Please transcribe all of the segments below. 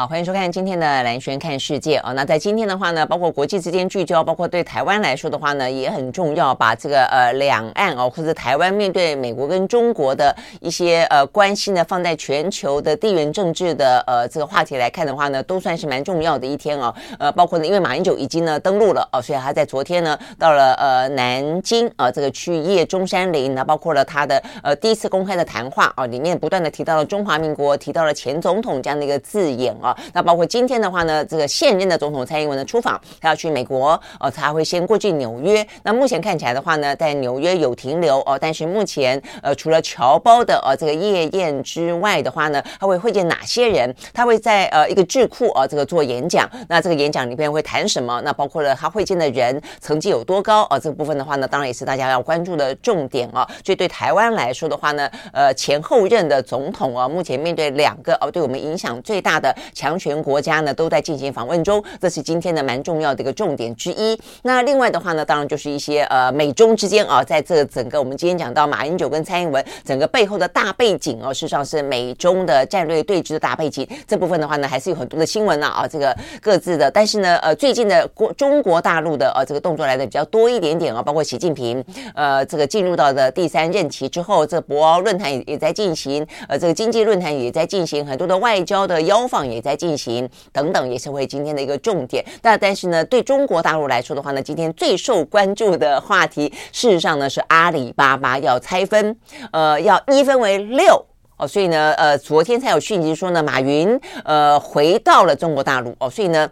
好，欢迎收看今天的蓝轩看世界哦。那在今天的话呢，包括国际之间聚焦，包括对台湾来说的话呢，也很重要。把这个呃两岸哦，或者台湾面对美国跟中国的一些呃关系呢，放在全球的地缘政治的呃这个话题来看的话呢，都算是蛮重要的一天哦。呃，包括呢，因为马英九已经呢登陆了哦，所以他在昨天呢到了呃南京啊、呃，这个去谒中山陵，那包括了他的呃第一次公开的谈话啊、哦，里面不断的提到了中华民国，提到了前总统这样的一个字眼啊。那包括今天的话呢，这个现任的总统蔡英文的出访，他要去美国哦，他会先过去纽约。那目前看起来的话呢，在纽约有停留哦，但是目前呃，除了侨胞的呃这个夜宴之外的话呢，他会会见哪些人？他会在呃一个智库啊这个做演讲。那这个演讲里边会谈什么？那包括了他会见的人成绩有多高啊？这个部分的话呢，当然也是大家要关注的重点啊。所以对台湾来说的话呢，呃，前后任的总统啊，目前面对两个哦，对我们影响最大的强权。国家呢都在进行访问中，这是今天的蛮重要的一个重点之一。那另外的话呢，当然就是一些呃美中之间啊，在这整个我们今天讲到马英九跟蔡英文整个背后的大背景哦，事实上是美中的战略对峙的大背景。这部分的话呢，还是有很多的新闻呢啊，这个各自的。但是呢，呃，最近的国中国大陆的呃这个动作来的比较多一点点啊，包括习近平呃这个进入到的第三任期之后，这博鳌论坛也也在进行，呃这个经济论坛也在进行，很多的外交的邀访也在进行。等等也是会今天的一个重点。那但是呢，对中国大陆来说的话呢，今天最受关注的话题，事实上呢是阿里巴巴要拆分，呃，要一分为六哦。所以呢，呃，昨天才有讯息说呢，马云呃回到了中国大陆哦。所以呢，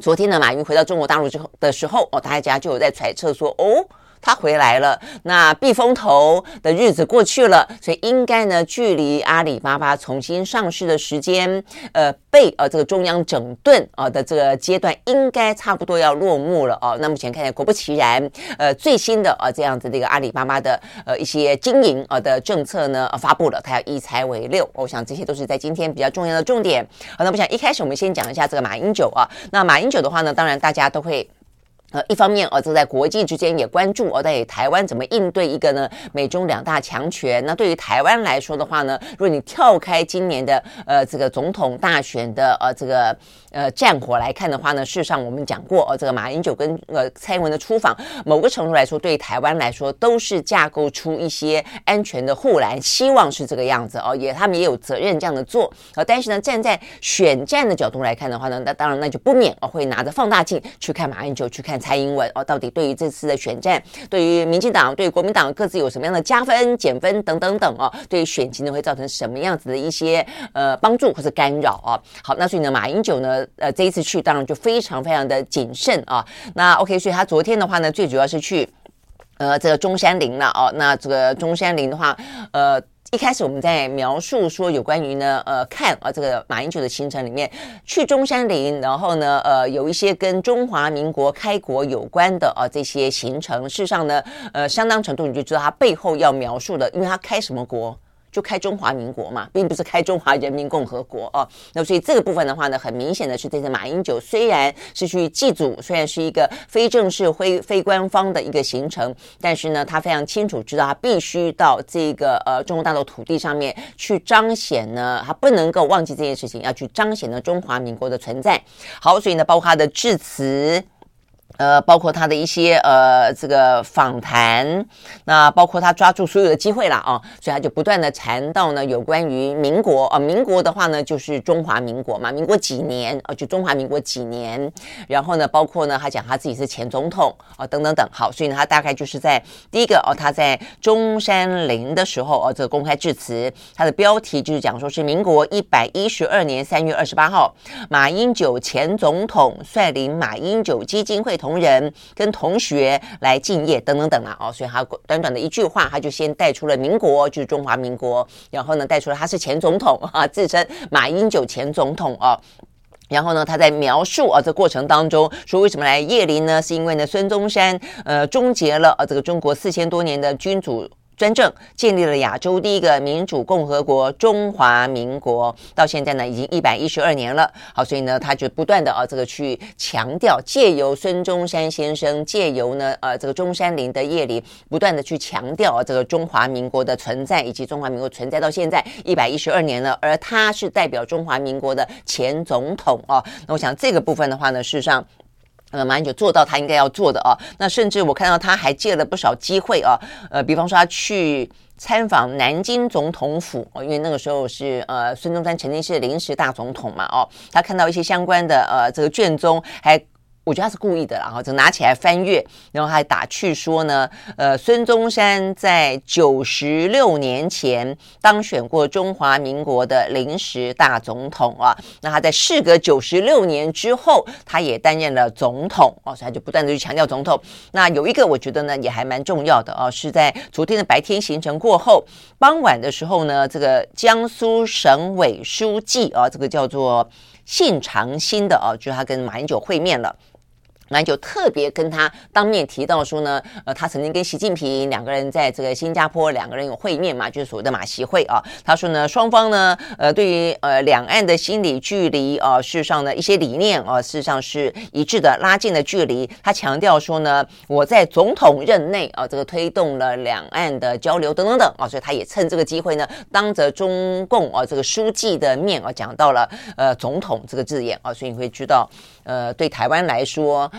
昨天呢，马云回到中国大陆之后的时候哦，大家就有在揣测说哦。他回来了，那避风头的日子过去了，所以应该呢，距离阿里巴巴重新上市的时间，呃，被呃这个中央整顿啊的这个阶段，应该差不多要落幕了哦。那目前看起来果不其然，呃，最新的啊这样子的一个阿里巴巴的呃一些经营啊的政策呢呃发布了，它要一拆为六。我想这些都是在今天比较重要的重点。好，那我想一开始我们先讲一下这个马英九啊。那马英九的话呢，当然大家都会。呃，一方面哦，这在国际之间也关注哦，在台湾怎么应对一个呢？美中两大强权。那对于台湾来说的话呢，如果你跳开今年的呃这个总统大选的呃这个呃战火来看的话呢，事实上我们讲过哦，这个马英九跟呃蔡英文的出访，某个程度来说，对台湾来说都是架构出一些安全的护栏，希望是这个样子哦，也他们也有责任这样的做。呃，但是呢，站在选战的角度来看的话呢，那当然那就不免哦会拿着放大镜去看马英九，去看。蔡英文哦，到底对于这次的选战，对于民进党、对国民党各自有什么样的加分、减分等等等哦，对于选情呢会造成什么样子的一些呃帮助或者干扰啊？好，那所以呢，马英九呢，呃，这一次去当然就非常非常的谨慎啊。那 OK，所以他昨天的话呢，最主要是去呃这个中山陵了哦。那这个中山陵的话，呃。一开始我们在描述说有关于呢，呃，看啊这个马英九的行程里面，去中山陵，然后呢，呃，有一些跟中华民国开国有关的啊这些行程，事实上呢，呃，相当程度你就知道他背后要描述的，因为他开什么国。就开中华民国嘛，并不是开中华人民共和国哦。那所以这个部分的话呢，很明显的是，这次马英九虽然是去祭祖，虽然是一个非正式、非非官方的一个行程，但是呢，他非常清楚知道，他必须到这个呃中国大陆土地上面去彰显呢，他不能够忘记这件事情，要去彰显呢中华民国的存在。好，所以呢，包括他的致辞。呃，包括他的一些呃这个访谈，那包括他抓住所有的机会了啊，所以他就不断的谈到呢有关于民国啊，民国的话呢就是中华民国嘛，民国几年啊，就中华民国几年，然后呢，包括呢他讲他自己是前总统啊等等等，好，所以呢他大概就是在第一个哦，他在中山陵的时候哦，这个公开致辞，他的标题就是讲说是民国一百一十二年三月二十八号，马英九前总统率领马英九基金会。同同仁跟同学来敬业等等等啊，哦，所以他短短的一句话，他就先带出了民国，就是中华民国，然后呢，带出了他是前总统啊，自称马英九前总统哦，然后呢，他在描述啊这过程当中说为什么来叶林呢？是因为呢孙中山呃终结了啊这个中国四千多年的君主。专政，建立了亚洲第一个民主共和国——中华民国。到现在呢，已经一百一十二年了。好，所以呢，他就不断的啊，这个去强调，借由孙中山先生，借由呢，呃，这个中山陵的叶林，不断的去强调啊，这个中华民国的存在，以及中华民国存在到现在一百一十二年了。而他是代表中华民国的前总统啊。那我想这个部分的话呢，事实上。呃，马英九做到他应该要做的啊，那甚至我看到他还借了不少机会啊，呃，比方说他去参访南京总统府，因为那个时候是呃孙中山曾经是临时大总统嘛，哦，他看到一些相关的呃这个卷宗还。我觉得他是故意的，然后就拿起来翻阅，然后还打趣说呢，呃，孙中山在九十六年前当选过中华民国的临时大总统啊，那他在事隔九十六年之后，他也担任了总统哦，所以他就不断的去强调总统。那有一个我觉得呢也还蛮重要的哦，是在昨天的白天行程过后，傍晚的时候呢，这个江苏省委书记啊，这个叫做信长新的啊，就是他跟马英九会面了。那就特别跟他当面提到说呢，呃，他曾经跟习近平两个人在这个新加坡两个人有会面嘛，就是所谓的马习会啊。他说呢，双方呢，呃，对于呃两岸的心理距离啊，事实上呢，一些理念啊，事实上是一致的，拉近了距离。他强调说呢，我在总统任内啊，这个推动了两岸的交流等等等啊，所以他也趁这个机会呢，当着中共啊这个书记的面啊，讲到了呃总统这个字眼啊，所以你会知道，呃，对台湾来说。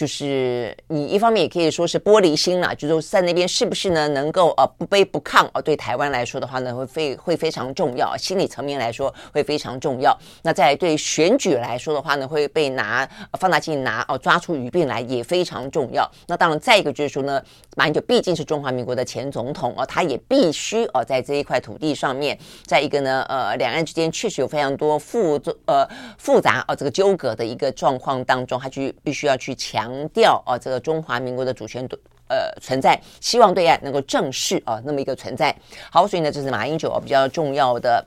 就是你一方面也可以说是玻璃心啦，就是在那边是不是呢能够呃不卑不亢啊？对台湾来说的话呢，会非会非常重要，心理层面来说会非常重要。那在对选举来说的话呢，会被拿放大镜拿哦抓出鱼病来也非常重要。那当然再一个就是说呢，马英九毕竟是中华民国的前总统哦，他也必须哦在这一块土地上面，在一个呢呃两岸之间确实有非常多复呃复杂哦这个纠葛的一个状况当中，他去必须要去强。强调啊，这个中华民国的主权呃存在，希望对岸能够正视啊那么一个存在。好，所以呢，这是马英九比较重要的。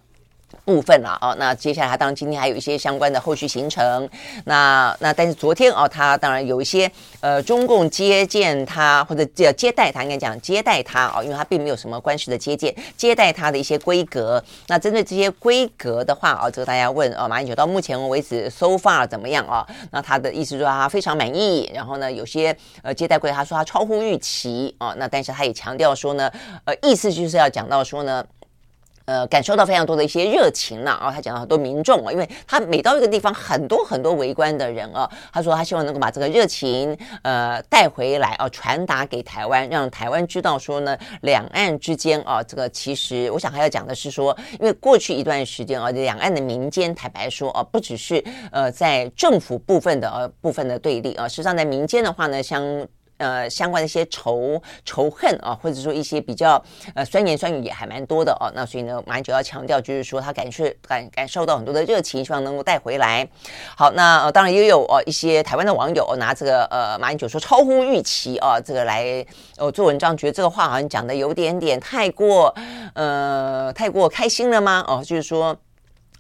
部分了啊，那接下来他当然今天还有一些相关的后续行程。那那但是昨天哦，他当然有一些呃中共接见他或者接接待他，应该讲接待他啊，因为他并没有什么官式的接见，接待他的一些规格。那针对这些规格的话啊，这个大家问啊，马英九到目前为止 so far 怎么样啊？那他的意思说他非常满意。然后呢，有些呃接待规他说他超乎预期啊。那但是他也强调说呢，呃，意思就是要讲到说呢。呃，感受到非常多的一些热情了啊！他讲到很多民众啊，因为他每到一个地方，很多很多围观的人啊，他说他希望能够把这个热情呃带回来啊，传达给台湾，让台湾知道说呢，两岸之间啊，这个其实我想还要讲的是说，因为过去一段时间啊，两岸的民间坦白说啊，不只是呃在政府部分的呃部分的对立啊，实际上在民间的话呢，像。呃，相关的一些仇仇恨啊，或者说一些比较呃酸言酸语也还蛮多的哦。那所以呢，马英九要强调，就是说他感受感感受到很多的热情，希望能够带回来。好，那、呃、当然也有哦一些台湾的网友拿这个呃马英九说超乎预期啊，这个来呃做文章，觉得这个话好像讲的有点点太过呃太过开心了吗？哦，就是说。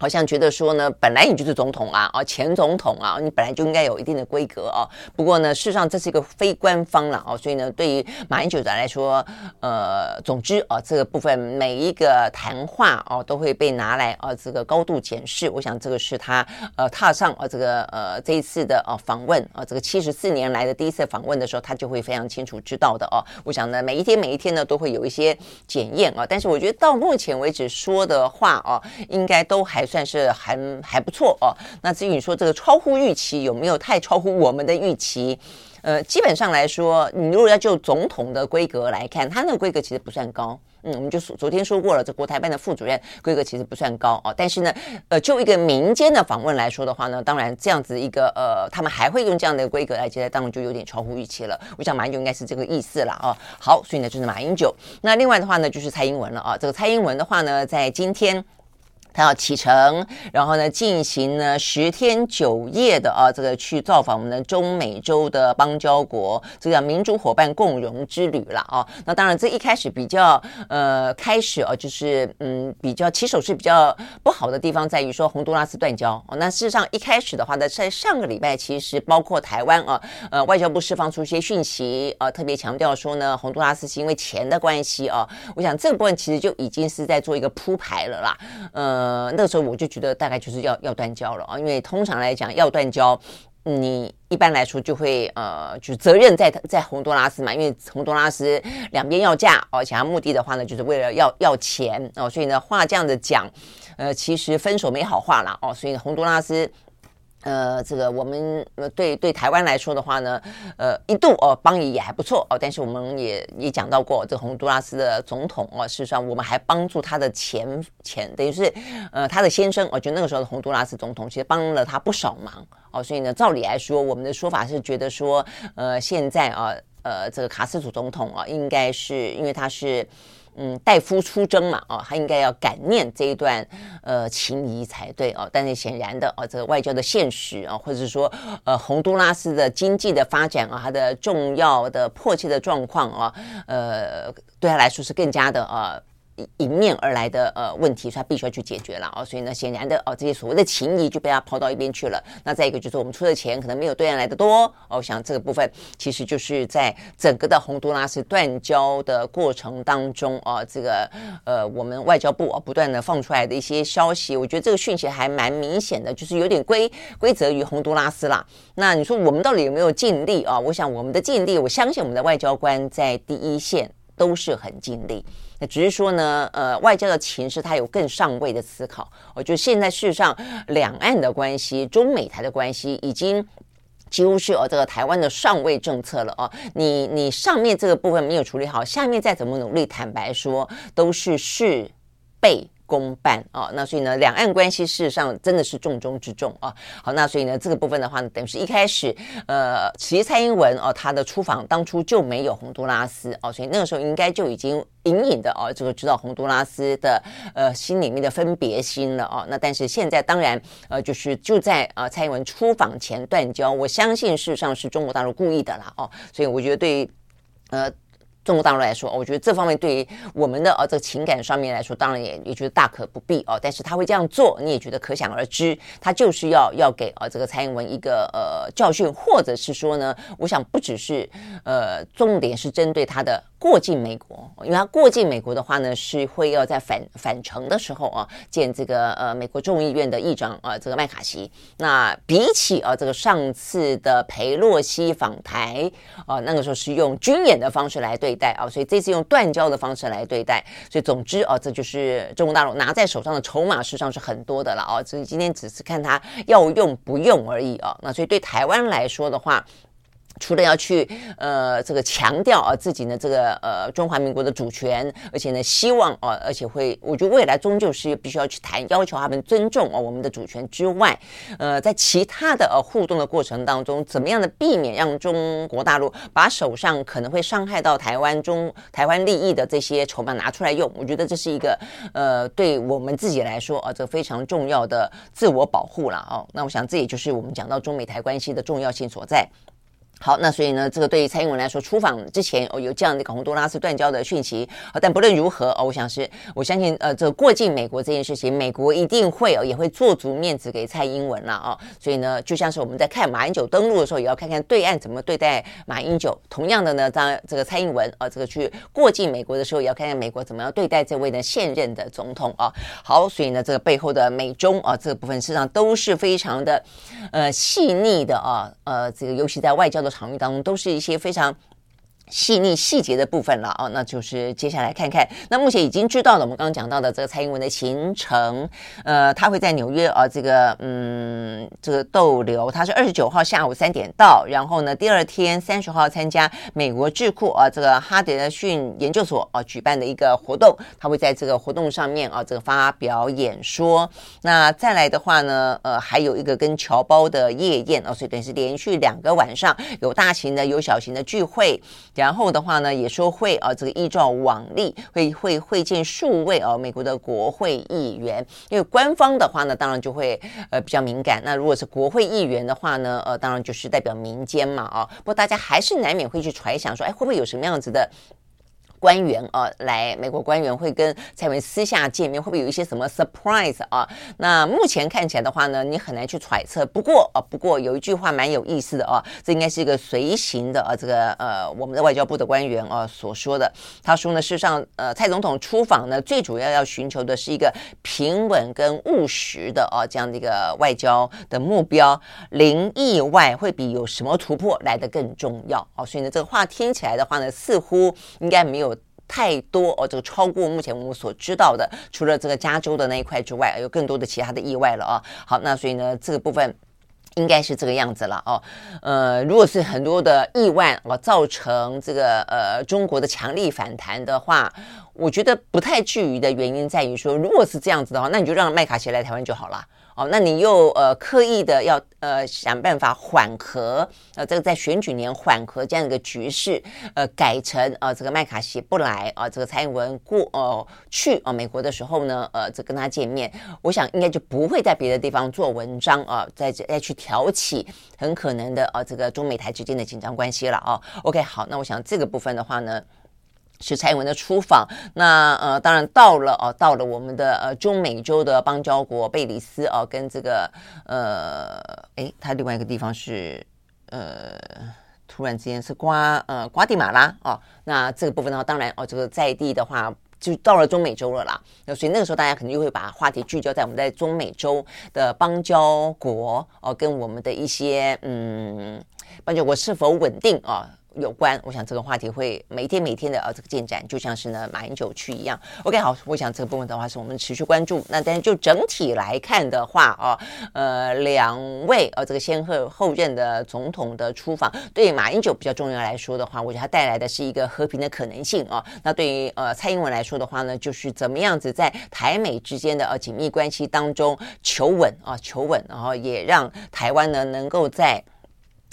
好像觉得说呢，本来你就是总统啊，啊前总统啊，你本来就应该有一定的规格啊。不过呢，事实上这是一个非官方了啊，所以呢，对于马英九来说，呃，总之啊，这个部分每一个谈话啊都会被拿来啊这个高度检视。我想这个是他呃踏上啊这个呃这一次的啊访问啊这个七十四年来的第一次访问的时候，他就会非常清楚知道的哦。我想呢，每一天每一天呢都会有一些检验啊，但是我觉得到目前为止说的话啊，应该都还。算是还还不错哦。那至于你说这个超乎预期有没有太超乎我们的预期？呃，基本上来说，你如果要就总统的规格来看，他那个规格其实不算高。嗯，我们就说昨天说过了，这国台办的副主任规格其实不算高哦。但是呢，呃，就一个民间的访问来说的话呢，当然这样子一个呃，他们还会用这样的规格来接待，当然就有点超乎预期了。我想马英九应该是这个意思了啊。好，所以呢就是马英九。那另外的话呢，就是蔡英文了啊。这个蔡英文的话呢，在今天。他要启程，然后呢，进行呢十天九夜的啊，这个去造访我们的中美洲的邦交国，这叫民主伙伴共荣之旅了啊。那当然，这一开始比较呃，开始啊，就是嗯，比较起手是比较不好的地方，在于说洪都拉斯断交。那事实上一开始的话呢，在上个礼拜，其实包括台湾啊，呃，外交部释放出一些讯息啊，特别强调说呢，洪都拉斯是因为钱的关系啊。我想这个部分其实就已经是在做一个铺排了啦，呃。呃，那个时候我就觉得大概就是要要断交了啊，因为通常来讲要断交，你一般来说就会呃，就责任在在洪都拉斯嘛，因为洪都拉斯两边要价哦，想要目的的话呢，就是为了要要钱哦，所以呢话这样子讲，呃，其实分手没好话啦哦，所以洪都拉斯。呃，这个我们对对台湾来说的话呢，呃一度哦邦谊也还不错哦，但是我们也也讲到过，这个洪都拉斯的总统哦，事实上我们还帮助他的前前，等于是呃他的先生，我觉得那个时候的洪都拉斯总统其实帮了他不少忙哦，所以呢，照理来说，我们的说法是觉得说，呃现在啊，呃这个卡斯楚总统啊，应该是因为他是。嗯，代夫出征嘛，哦，他应该要感念这一段呃情谊才对哦。但是显然的哦，这个外交的现实啊，或者说呃洪都拉斯的经济的发展啊，它的重要的迫切的状况啊，呃，对他来说是更加的呃。迎面而来的呃问题，所以他必须要去解决了哦。所以呢，显然的哦，这些所谓的情谊就被他抛到一边去了。那再一个就是我们出的钱可能没有对岸来的多哦。我想这个部分其实就是在整个的洪都拉斯断交的过程当中啊，这个呃我们外交部啊不断的放出来的一些消息，我觉得这个讯息还蛮明显的，就是有点归归责于洪都拉斯啦。那你说我们到底有没有尽力啊？我想我们的尽力，我相信我们的外交官在第一线都是很尽力。那只是说呢，呃，外交的情势它有更上位的思考。我觉得现在事实上，两岸的关系、中美台的关系，已经几乎是有这个台湾的上位政策了哦。你你上面这个部分没有处理好，下面再怎么努力，坦白说都是事倍。公办啊，那所以呢，两岸关系事实上真的是重中之重啊。好，那所以呢，这个部分的话呢，等于是一开始，呃，其实蔡英文哦，他的出访当初就没有洪都拉斯哦，所以那个时候应该就已经隐隐的哦，这个知道洪都拉斯的呃心里面的分别心了哦。那但是现在当然呃，就是就在呃蔡英文出访前断交，我相信事实上是中国大陆故意的啦哦，所以我觉得对呃。中国大陆来说，我觉得这方面对于我们的呃这个情感上面来说，当然也也觉得大可不必哦。但是他会这样做，你也觉得可想而知，他就是要要给呃这个蔡英文一个呃教训，或者是说呢，我想不只是呃重点是针对他的过境美国，因为他过境美国的话呢，是会要在返返程的时候啊见这个呃美国众议院的议长、呃、这个麦卡锡。那比起啊、呃、这个上次的裴洛西访台啊、呃，那个时候是用军演的方式来对。对待啊，所以这次用断交的方式来对待，所以总之啊，这就是中国大陆拿在手上的筹码，实上是很多的了啊。所以今天只是看他要用不用而已啊。那所以对台湾来说的话。除了要去呃这个强调啊自己呢这个呃中华民国的主权，而且呢希望啊，而且会我觉得未来终究是必须要去谈，要求他们尊重啊我们的主权之外，呃在其他的呃互动的过程当中，怎么样的避免让中国大陆把手上可能会伤害到台湾中台湾利益的这些筹码拿出来用？我觉得这是一个呃对我们自己来说啊这非常重要的自我保护了哦。那我想这也就是我们讲到中美台关系的重要性所在。好，那所以呢，这个对于蔡英文来说，出访之前哦有这样的一个洪都拉斯断交的讯息，但不论如何哦，我想是我相信呃，这个过境美国这件事情，美国一定会哦也会做足面子给蔡英文了、哦。所以呢，就像是我们在看马英九登陆的时候，也要看看对岸怎么对待马英九。同样的呢，当这个蔡英文啊、这个去过境美国的时候，也要看看美国怎么样对待这位呢现任的总统啊。好，所以呢，这个背后的美中啊这个部分，实际上都是非常的呃细腻的啊，呃，这个尤其在外交的。场域当中都是一些非常细腻细节的部分了啊，那就是接下来看看。那目前已经知道了，我们刚刚讲到的这个蔡英文的行程，呃，他会在纽约啊，这个嗯，这个逗留。他是二十九号下午三点到，然后呢，第二天三十号参加美国智库啊，这个哈德逊研究所啊举办的一个活动，他会在这个活动上面啊，这个发表演说。那再来的话呢，呃，还有一个跟侨胞的夜宴啊，所以等于是连续两个晚上有大型的有小型的聚会。然后的话呢，也说会啊，这个依照往例会会会见数位啊美国的国会议员，因为官方的话呢，当然就会呃比较敏感。那如果是国会议员的话呢，呃，当然就是代表民间嘛啊。不过大家还是难免会去揣想说，哎，会不会有什么样子的？官员啊，来美国官员会跟蔡文私下见面，会不会有一些什么 surprise 啊？那目前看起来的话呢，你很难去揣测。不过啊，不过有一句话蛮有意思的啊，这应该是一个随行的啊，这个呃，我们的外交部的官员啊所说的。他说呢，事实上，呃，蔡总统出访呢，最主要要寻求的是一个平稳跟务实的啊这样的一个外交的目标，零意外会比有什么突破来得更重要啊。所以呢，这个话听起来的话呢，似乎应该没有。太多哦，这个超过目前我们所知道的，除了这个加州的那一块之外，有更多的其他的意外了啊。好，那所以呢，这个部分应该是这个样子了哦。呃，如果是很多的意外哦，造成这个呃中国的强力反弹的话，我觉得不太至于的原因在于说，如果是这样子的话，那你就让麦卡锡来台湾就好了。哦，那你又呃刻意的要呃想办法缓和呃这个在选举年缓和这样一个局势，呃改成呃这个麦卡锡不来啊，这个蔡英文过呃去啊美国的时候呢，呃这跟他见面，我想应该就不会在别的地方做文章啊，再再去挑起很可能的啊这个中美台之间的紧张关系了啊。OK，好，那我想这个部分的话呢。是蔡英文的出访，那呃，当然到了哦，到了我们的呃中美洲的邦交国贝里斯哦，跟这个呃，哎，他另外一个地方是呃，突然之间是瓜呃瓜地马拉哦，那这个部分的话，当然哦，这个在地的话就到了中美洲了啦，那所以那个时候大家肯定就会把话题聚焦在我们在中美洲的邦交国哦，跟我们的一些嗯邦交国是否稳定啊。哦有关，我想这个话题会每天每天的呃这个进展，就像是呢马英九去一样。OK，好，我想这个部分的话是我们持续关注。那但是就整体来看的话啊，呃，两位呃这个先后后任的总统的出访，对马英九比较重要来说的话，我觉得他带来的是一个和平的可能性啊。那对于呃蔡英文来说的话呢，就是怎么样子在台美之间的呃紧密关系当中求稳啊求稳，然后也让台湾呢能够在。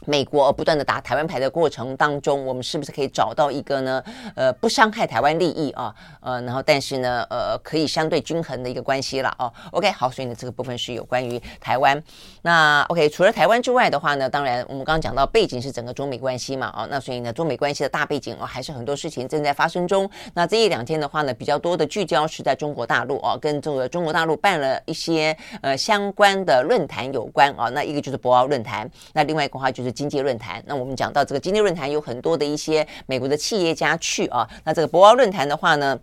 美国不断的打台湾牌的过程当中，我们是不是可以找到一个呢？呃，不伤害台湾利益啊，呃，然后但是呢，呃，可以相对均衡的一个关系了哦。OK，好，所以呢，这个部分是有关于台湾。那 OK，除了台湾之外的话呢，当然我们刚刚讲到背景是整个中美关系嘛，哦，那所以呢，中美关系的大背景哦，还是很多事情正在发生中。那这一两天的话呢，比较多的聚焦是在中国大陆哦，跟这个中国大陆办了一些呃相关的论坛有关哦。那一个就是博鳌论坛，那另外一个话就是。经济论坛，那我们讲到这个经济论坛有很多的一些美国的企业家去啊，那这个博鳌论坛的话呢，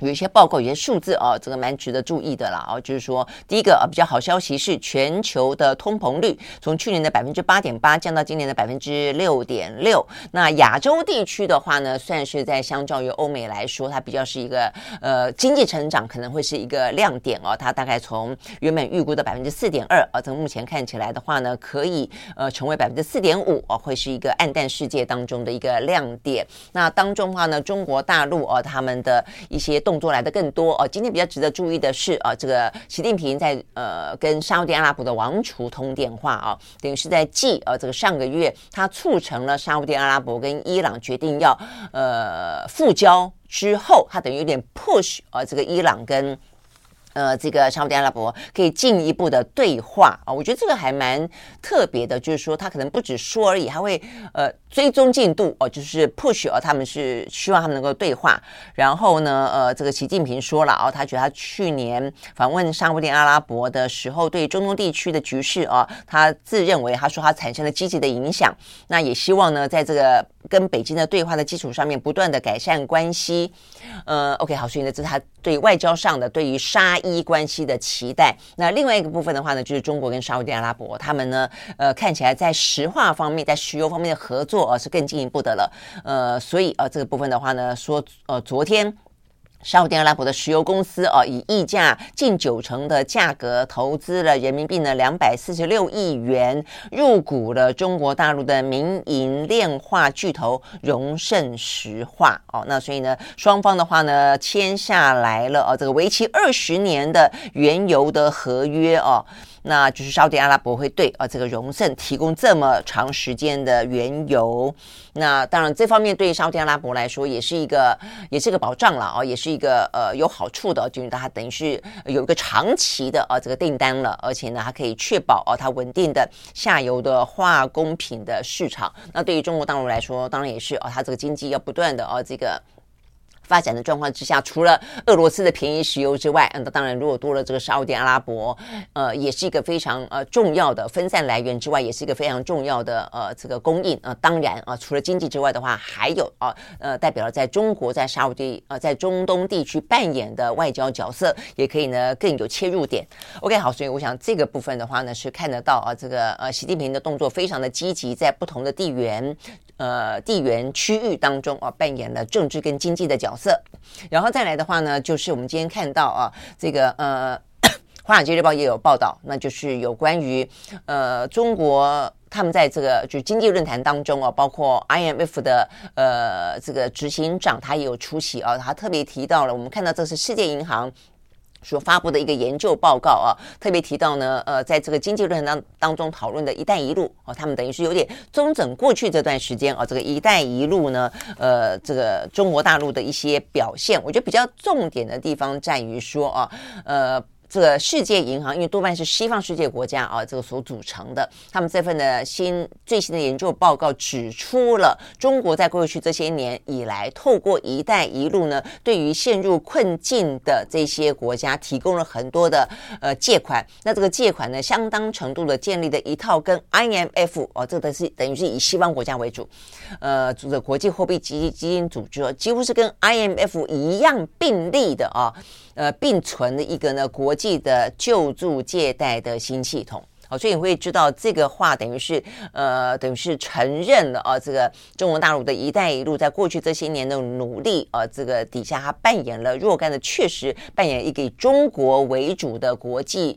有一些报告，有些数字哦，这个蛮值得注意的啦哦，就是说，第一个啊比较好消息是，全球的通膨率从去年的百分之八点八降到今年的百分之六点六。那亚洲地区的话呢，算是在相较于欧美来说，它比较是一个呃经济成长可能会是一个亮点哦。它大概从原本预估的百分之四点二啊，从目前看起来的话呢，可以呃成为百分之四点五哦，会是一个暗淡世界当中的一个亮点。那当中的话呢，中国大陆哦，他们的一些动作来的更多哦。今天比较值得注意的是啊，这个习近平在呃跟沙特阿拉伯的王储通电话啊，等于是在继呃这个上个月他促成了沙特阿拉伯跟伊朗决定要呃复交之后，他等于有点 push 啊这个伊朗跟。呃，这个沙乌地阿拉伯可以进一步的对话啊，我觉得这个还蛮特别的，就是说他可能不止说而已，还会呃追踪进度哦，就是 push 哦，他们是希望他们能够对话。然后呢，呃，这个习近平说了哦，他觉得他去年访问沙乌地阿拉伯的时候，对中东地区的局势啊，他自认为他说他产生了积极的影响。那也希望呢，在这个跟北京的对话的基础上面，不断的改善关系。呃，OK，好，所以呢，这是他对外交上的对于沙一关系的期待。那另外一个部分的话呢，就是中国跟沙特阿拉伯，他们呢，呃，看起来在石化方面，在石油方面的合作，呃，是更进一步的了。呃，所以呃，这个部分的话呢，说呃，昨天。沙特阿拉伯的石油公司哦，以溢价近九成的价格投资了人民币呢两百四十六亿元，入股了中国大陆的民营炼化巨头荣盛石化。哦，那所以呢，双方的话呢签下来了啊，这个为期二十年的原油的合约哦。那就是沙特阿拉伯会对啊这个荣盛提供这么长时间的原油。那当然这方面对于沙特阿拉伯来说也是一个也是一个保障了啊，也是一个呃有好处的，就是它等于是有一个长期的啊这个订单了，而且呢它可以确保啊它稳定的下游的化工品的市场。那对于中国大陆来说，当然也是啊它这个经济要不断的啊这个。发展的状况之下，除了俄罗斯的便宜石油之外，嗯，那当然如果多了这个沙乌地阿拉伯，呃，也是一个非常呃重要的分散来源之外，也是一个非常重要的呃这个供应啊、呃。当然啊、除了经济之外的话，还有啊呃，代表了在中国在沙乌地呃在中东地区扮演的外交角色，也可以呢更有切入点。OK，好，所以我想这个部分的话呢，是看得到啊，这个呃习近平的动作非常的积极，在不同的地缘。呃，地缘区域当中啊，扮演了政治跟经济的角色。然后再来的话呢，就是我们今天看到啊，这个呃，《华尔街日报》也有报道，那就是有关于呃中国他们在这个就是经济论坛当中啊，包括 IMF 的呃这个执行长他也有出席啊，他特别提到了，我们看到这是世界银行。所发布的一个研究报告啊，特别提到呢，呃，在这个经济论坛当当中讨论的一带一路哦，他们等于是有点中整过去这段时间啊，这个一带一路呢，呃，这个中国大陆的一些表现，我觉得比较重点的地方在于说啊，呃。这个世界银行，因为多半是西方世界国家啊，这个所组成的，他们这份的新最新的研究报告指出了，中国在过去这些年以来，透过“一带一路”呢，对于陷入困境的这些国家提供了很多的呃借款。那这个借款呢，相当程度的建立的一套跟 IMF 哦，这个是等于是以西方国家为主，呃，这个国际货币基金基金组织几乎是跟 IMF 一样并立的啊。呃，并存的一个呢，国际的救助借贷的新系统，好，所以你会知道这个话等于是呃，等于是承认了啊，这个中国大陆的一带一路在过去这些年的努力啊，这个底下它扮演了若干的，确实扮演一个以中国为主的国际。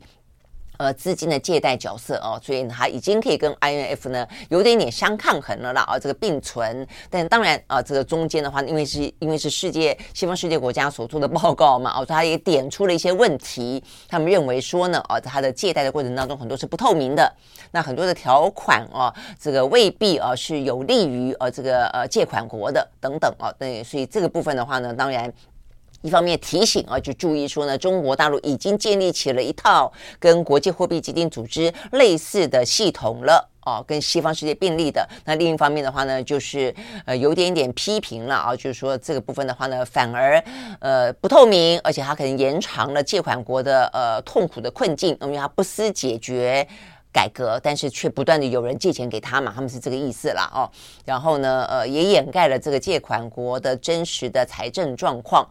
呃，资金的借贷角色哦，所以它已经可以跟 IMF 呢有点点相抗衡了啦啊，这个并存。但当然啊，这个中间的话，因为是因为是世界西方世界国家所做的报告嘛，哦，他也点出了一些问题。他们认为说呢，啊，他的借贷的过程当中很多是不透明的，那很多的条款啊，这个未必啊是有利于呃这个呃借款国的等等啊，对，所以这个部分的话呢，当然。一方面提醒啊，就注意说呢，中国大陆已经建立起了一套跟国际货币基金组织类似的系统了哦，跟西方世界并立的。那另一方面的话呢，就是呃有点点批评了啊，就是说这个部分的话呢，反而呃不透明，而且它可能延长了借款国的呃痛苦的困境，因为它不思解决改革，但是却不断的有人借钱给他嘛，他们是这个意思啦哦。然后呢，呃也掩盖了这个借款国的真实的财政状况。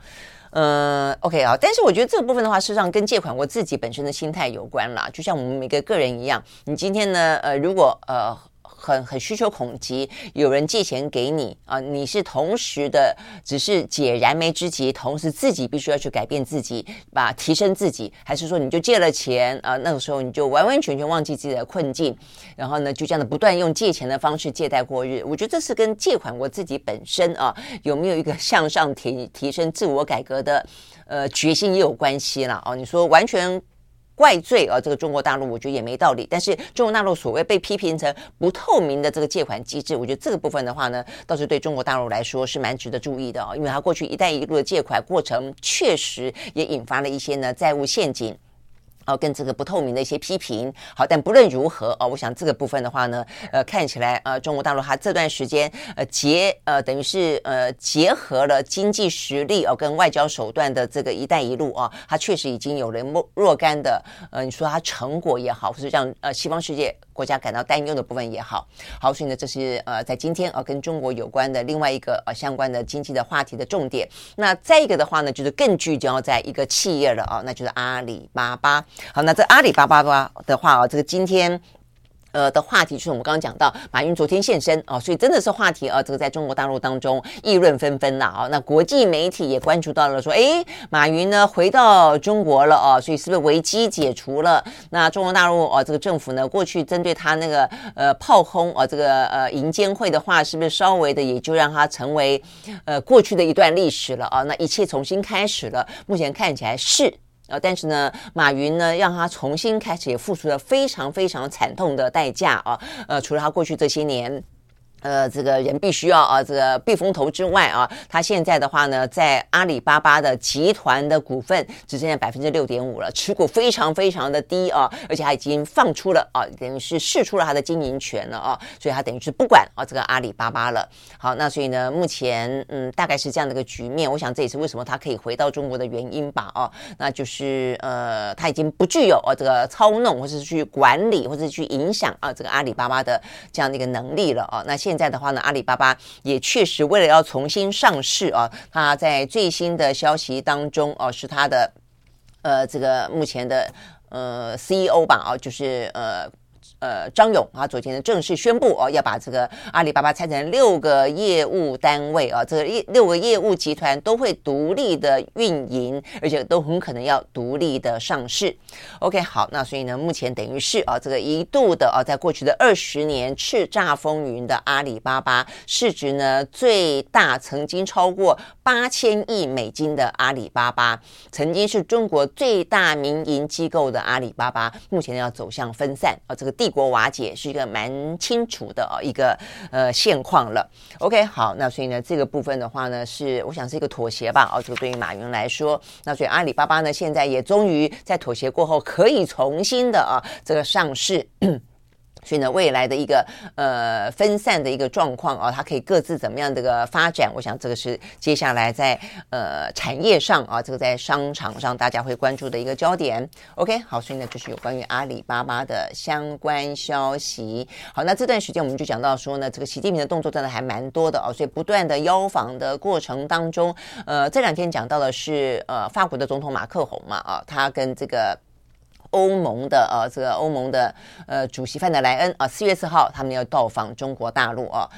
嗯，OK 啊，但是我觉得这个部分的话，事实上跟借款我自己本身的心态有关啦。就像我们每个个人一样，你今天呢，呃，如果呃。很很需求恐急，有人借钱给你啊，你是同时的只是解燃眉之急，同时自己必须要去改变自己，把提升自己，还是说你就借了钱啊，那个时候你就完完全全忘记自己的困境，然后呢就这样的不断用借钱的方式借贷过日？我觉得这是跟借款我自己本身啊有没有一个向上提提升自我改革的呃决心也有关系了哦。你说完全。怪罪啊，这个中国大陆，我觉得也没道理。但是中国大陆所谓被批评成不透明的这个借款机制，我觉得这个部分的话呢，倒是对中国大陆来说是蛮值得注意的啊，因为它过去“一带一路”的借款过程确实也引发了一些呢债务陷阱。哦，跟这个不透明的一些批评，好，但不论如何，哦，我想这个部分的话呢，呃，看起来，呃，中国大陆它这段时间，呃，结，呃，等于是，呃，结合了经济实力哦，跟外交手段的这个“一带一路”啊，它确实已经有了若若干的，呃，你说它成果也好，或者让呃西方世界国家感到担忧的部分也好，好，所以呢，这是呃在今天，呃，跟中国有关的另外一个呃相关的经济的话题的重点。那再一个的话呢，就是更聚焦在一个企业了啊，那就是阿里巴巴。好，那这阿里巴巴的话啊，这个今天。呃的话题就是我们刚刚讲到，马云昨天现身啊，所以真的是话题啊，这个在中国大陆当中议论纷纷了啊。那国际媒体也关注到了，说，哎，马云呢回到中国了啊，所以是不是危机解除了？那中国大陆哦，这个政府呢，过去针对他那个呃炮轰啊，这个呃银监会的话，是不是稍微的也就让他成为呃过去的一段历史了啊？那一切重新开始了，目前看起来是。呃，但是呢，马云呢让他重新开始，也付出了非常非常惨痛的代价啊。呃，除了他过去这些年。呃，这个人必须要啊，这个避风头之外啊，他现在的话呢，在阿里巴巴的集团的股份只剩下百分之六点五了，持股非常非常的低啊，而且他已经放出了啊，等于是释出了他的经营权了啊，所以他等于是不管啊这个阿里巴巴了。好，那所以呢，目前嗯，大概是这样的一个局面。我想这也是为什么他可以回到中国的原因吧啊，那就是呃，他已经不具有啊这个操弄或者是去管理或者是去影响啊这个阿里巴巴的这样的一个能力了啊。那现在的话呢，阿里巴巴也确实为了要重新上市啊，它在最新的消息当中哦，是它的呃这个目前的呃 CEO 吧啊，就是呃。呃，张勇啊，昨天呢正式宣布哦，要把这个阿里巴巴拆成六个业务单位啊，这个业六个业务集团都会独立的运营，而且都很可能要独立的上市。OK，好，那所以呢，目前等于是啊，这个一度的啊，在过去的二十年叱咤风云的阿里巴巴，市值呢最大曾经超过八千亿美金的阿里巴巴，曾经是中国最大民营机构的阿里巴巴，目前要走向分散啊，这个地。国瓦解是一个蛮清楚的一个呃现况了。OK，好，那所以呢，这个部分的话呢，是我想是一个妥协吧。哦，这个对于马云来说，那所以阿里巴巴呢，现在也终于在妥协过后，可以重新的啊这个上市。所以呢，未来的一个呃分散的一个状况啊，它可以各自怎么样的一个发展？我想这个是接下来在呃产业上啊，这个在商场上大家会关注的一个焦点。OK，好，所以呢，就是有关于阿里巴巴的相关消息。好，那这段时间我们就讲到说呢，这个习近平的动作真的还蛮多的哦，所以不断的邀访的过程当中，呃，这两天讲到的是呃法国的总统马克宏嘛啊，他跟这个。欧盟的呃，这个欧盟的呃主席范德莱恩啊，四月四号他们要到访中国大陆啊。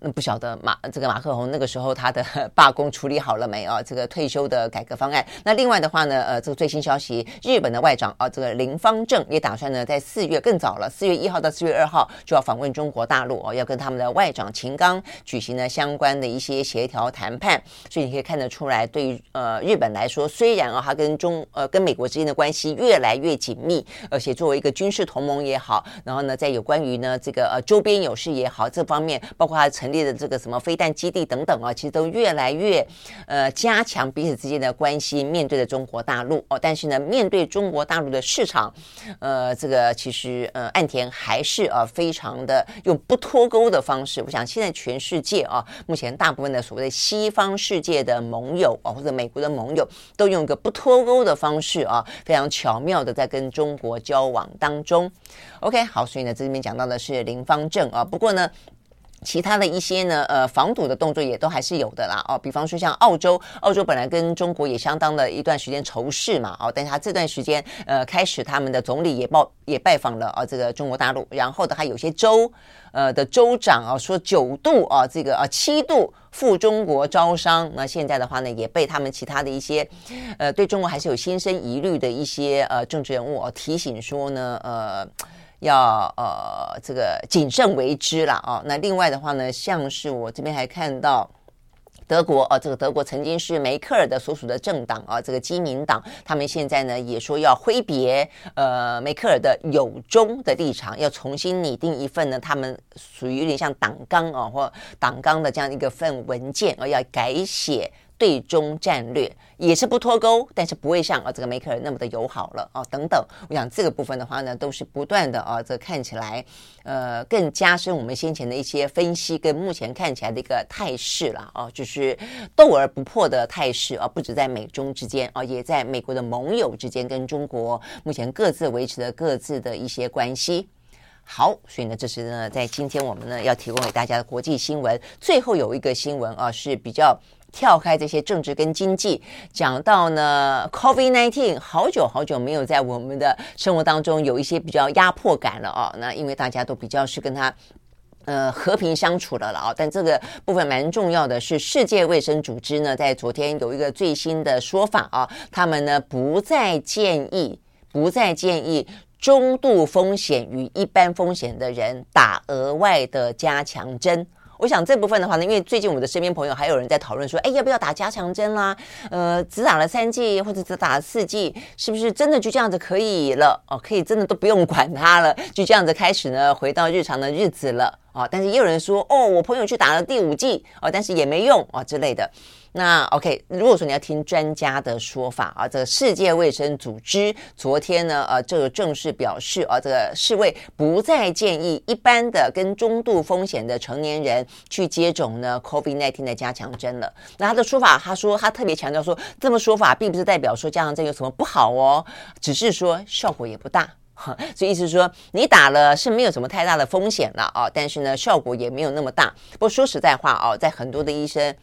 那不晓得马这个马克宏那个时候他的罢工处理好了没啊？这个退休的改革方案。那另外的话呢，呃，这个最新消息，日本的外长啊，这个林芳正也打算呢，在四月更早了，四月一号到四月二号就要访问中国大陆哦，要跟他们的外长秦刚举行呢相关的一些协调谈判。所以你可以看得出来，对于呃日本来说，虽然啊，他跟中呃跟美国之间的关系越来越紧密，而且作为一个军事同盟也好，然后呢，在有关于呢这个呃周边有事也好，这方面包括他成。列的这个什么飞弹基地等等啊，其实都越来越呃加强彼此之间的关系。面对着中国大陆哦，但是呢，面对中国大陆的市场，呃，这个其实呃岸田还是呃非常的用不脱钩的方式。我想现在全世界啊，目前大部分的所谓的西方世界的盟友啊，或者美国的盟友，都用一个不脱钩的方式啊，非常巧妙的在跟中国交往当中。OK，好，所以呢，这里面讲到的是林芳正啊，不过呢。其他的一些呢，呃，防堵的动作也都还是有的啦，哦，比方说像澳洲，澳洲本来跟中国也相当的一段时间仇视嘛，哦，但是他这段时间，呃，开始他们的总理也报也拜访了啊，这个中国大陆，然后的还有些州，呃的州长啊，说九度啊，这个啊七度赴中国招商，那现在的话呢，也被他们其他的一些，呃，对中国还是有心生疑虑的一些呃政治人物啊提醒说呢，呃。要呃这个谨慎为之了啊。那另外的话呢，像是我这边还看到德国啊，这个德国曾经是梅克尔的所属的政党啊，这个基民党，他们现在呢也说要挥别呃梅克尔的友中的立场，要重新拟定一份呢，他们属于有点像党纲啊或党纲的这样一个份文件而，要改写。对中战略也是不脱钩，但是不会像啊这个梅克尔那么的友好了啊等等。我想这个部分的话呢，都是不断的啊，这看起来呃更加深我们先前的一些分析跟目前看起来的一个态势了啊，就是斗而不破的态势啊，不止在美中之间啊，也在美国的盟友之间跟中国目前各自维持着各自的一些关系。好，所以呢，这是呢在今天我们呢要提供给大家的国际新闻。最后有一个新闻啊是比较。跳开这些政治跟经济，讲到呢，Covid nineteen 好久好久没有在我们的生活当中有一些比较压迫感了啊。那因为大家都比较是跟他呃和平相处的了啊。但这个部分蛮重要的是，世界卫生组织呢在昨天有一个最新的说法啊，他们呢不再建议，不再建议中度风险与一般风险的人打额外的加强针。我想这部分的话呢，因为最近我们的身边朋友还有人在讨论说，哎，要不要打加强针啦？呃，只打了三剂或者只打了四剂，是不是真的就这样子可以了？哦，可以真的都不用管它了，就这样子开始呢，回到日常的日子了啊？但是也有人说，哦，我朋友去打了第五剂哦，但是也没用啊之类的。那 OK，如果说你要听专家的说法啊，这个世界卫生组织昨天呢，呃，这个正式表示啊，这个世卫不再建议一般的跟中度风险的成年人去接种呢 COVID-19 的加强针了。那他的说法，他说他特别强调说，这么说法并不是代表说加强针有什么不好哦，只是说效果也不大。所以意思是说，你打了是没有什么太大的风险了啊，但是呢，效果也没有那么大。不过说实在话啊，在很多的医生。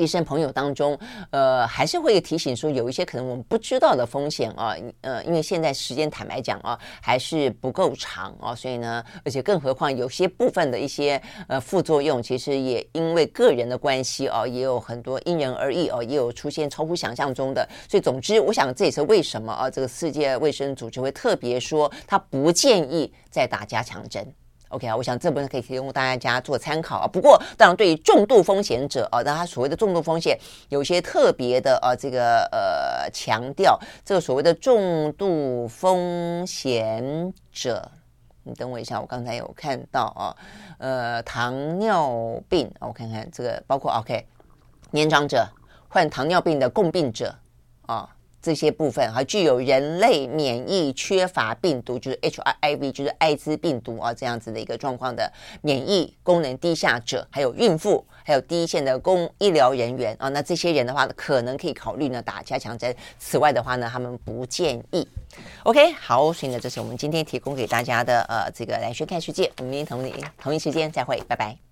医生朋友当中，呃，还是会提醒说，有一些可能我们不知道的风险啊，呃，因为现在时间坦白讲啊，还是不够长啊，所以呢，而且更何况有些部分的一些呃副作用，其实也因为个人的关系啊，也有很多因人而异哦，也有出现超乎想象中的。所以总之，我想这也是为什么啊，这个世界卫生组织会特别说，他不建议再打加强针。OK 啊，我想这部分可以提供大家做参考啊。不过，当然对于重度风险者啊，那他所谓的重度风险，有些特别的呃，这个呃强调这个所谓的重度风险者，你等我一下，我刚才有看到啊，呃，糖尿病，我看看这个包括 OK，年长者、患糖尿病的共病者啊。这些部分还具有人类免疫缺乏病毒，就是 HIV，就是艾滋病毒啊，这样子的一个状况的免疫功能低下者，还有孕妇，还有第一线的公医疗人员啊，那这些人的话，可能可以考虑呢打加强针。此外的话呢，他们不建议。OK，好，所以呢，这是我们今天提供给大家的呃这个兰萱看世界，我们明天同一同一时间再会，拜拜。